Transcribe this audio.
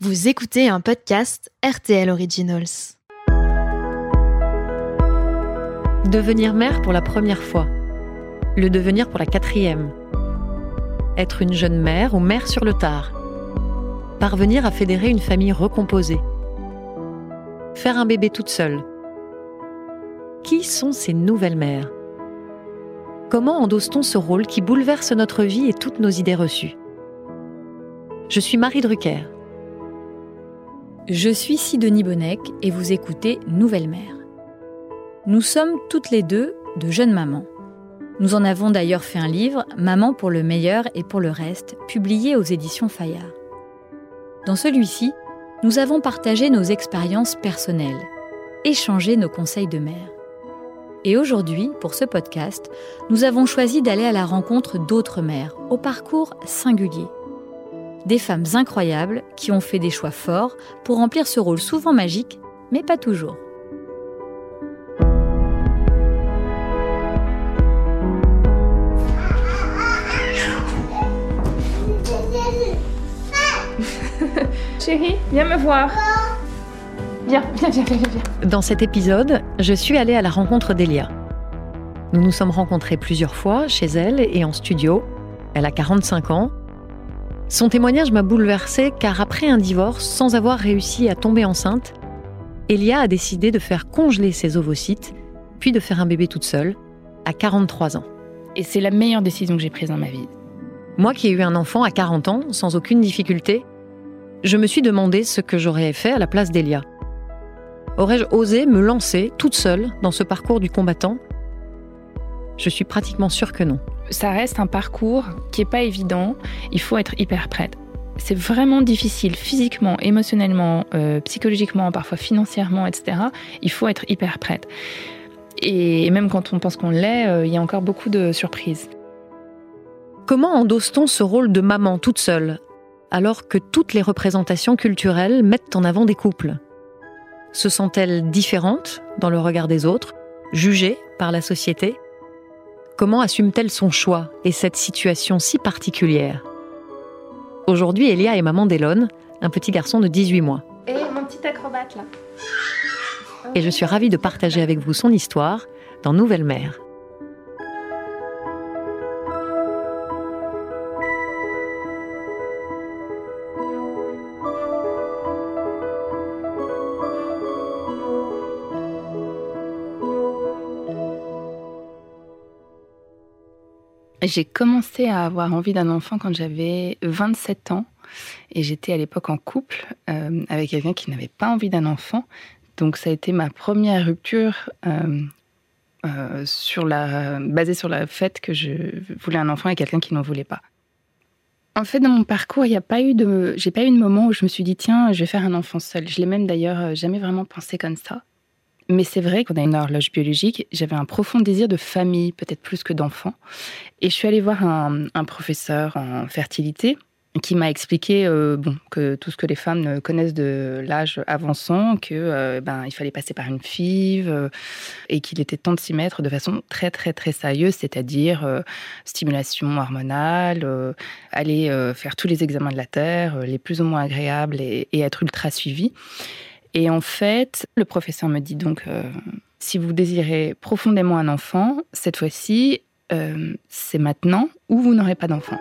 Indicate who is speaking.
Speaker 1: Vous écoutez un podcast RTL Originals.
Speaker 2: Devenir mère pour la première fois. Le devenir pour la quatrième. Être une jeune mère ou mère sur le tard. Parvenir à fédérer une famille recomposée. Faire un bébé toute seule. Qui sont ces nouvelles mères? Comment endosse-t-on ce rôle qui bouleverse notre vie et toutes nos idées reçues? Je suis Marie Drucker.
Speaker 3: Je suis Sidonie Bonnec et vous écoutez Nouvelle Mère. Nous sommes toutes les deux de jeunes mamans. Nous en avons d'ailleurs fait un livre, Maman pour le meilleur et pour le reste, publié aux éditions Fayard. Dans celui-ci, nous avons partagé nos expériences personnelles, échangé nos conseils de mère. Et aujourd'hui, pour ce podcast, nous avons choisi d'aller à la rencontre d'autres mères, au parcours singulier des femmes incroyables qui ont fait des choix forts pour remplir ce rôle souvent magique, mais pas toujours.
Speaker 4: Chérie, viens me voir. Viens, viens, viens, viens, viens.
Speaker 2: Dans cet épisode, je suis allée à la rencontre d'Elia. Nous nous sommes rencontrés plusieurs fois chez elle et en studio. Elle a 45 ans son témoignage m'a bouleversée car après un divorce, sans avoir réussi à tomber enceinte, Elia a décidé de faire congeler ses ovocytes, puis de faire un bébé toute seule, à 43 ans.
Speaker 4: Et c'est la meilleure décision que j'ai prise dans ma vie.
Speaker 2: Moi qui ai eu un enfant à 40 ans, sans aucune difficulté, je me suis demandé ce que j'aurais fait à la place d'Elia. Aurais-je osé me lancer toute seule dans ce parcours du combattant? Je suis pratiquement sûre que non
Speaker 4: ça reste un parcours qui n'est pas évident. Il faut être hyper prête. C'est vraiment difficile physiquement, émotionnellement, euh, psychologiquement, parfois financièrement, etc. Il faut être hyper prête. Et même quand on pense qu'on l'est, euh, il y a encore beaucoup de surprises.
Speaker 2: Comment endosse-t-on ce rôle de maman toute seule, alors que toutes les représentations culturelles mettent en avant des couples? Se sent-elle différente dans le regard des autres, jugée par la société? Comment assume-t-elle son choix et cette situation si particulière? Aujourd'hui, Elia est maman d'Elon, un petit garçon de 18 mois.
Speaker 4: Et mon petit acrobate là.
Speaker 2: Et je suis ravie de partager avec vous son histoire dans Nouvelle Mère.
Speaker 4: J'ai commencé à avoir envie d'un enfant quand j'avais 27 ans et j'étais à l'époque en couple euh, avec quelqu'un qui n'avait pas envie d'un enfant. Donc ça a été ma première rupture euh, euh, sur la, basée sur le fait que je voulais un enfant avec quelqu'un qui n'en voulait pas. En fait, dans mon parcours, il n'y a pas eu de, j'ai pas eu de moment où je me suis dit tiens, je vais faire un enfant seul. Je l'ai même d'ailleurs jamais vraiment pensé comme ça. Mais c'est vrai qu'on a une horloge biologique. J'avais un profond désir de famille, peut-être plus que d'enfant. Et je suis allée voir un, professeur en fertilité qui m'a expliqué euh, bon, que tout ce que les femmes connaissent de l'âge avançant, que euh, ben, il fallait passer par une FIV euh, et qu'il était temps de s'y mettre de façon très très très sérieuse, c'est-à-dire stimulation hormonale, aller faire tous les examens de la Terre, les plus ou moins agréables et, et être ultra suivi. Et en fait, le professeur me dit donc, euh, si vous désirez profondément un enfant, cette fois-ci, euh, c'est maintenant ou vous n'aurez pas d'enfant.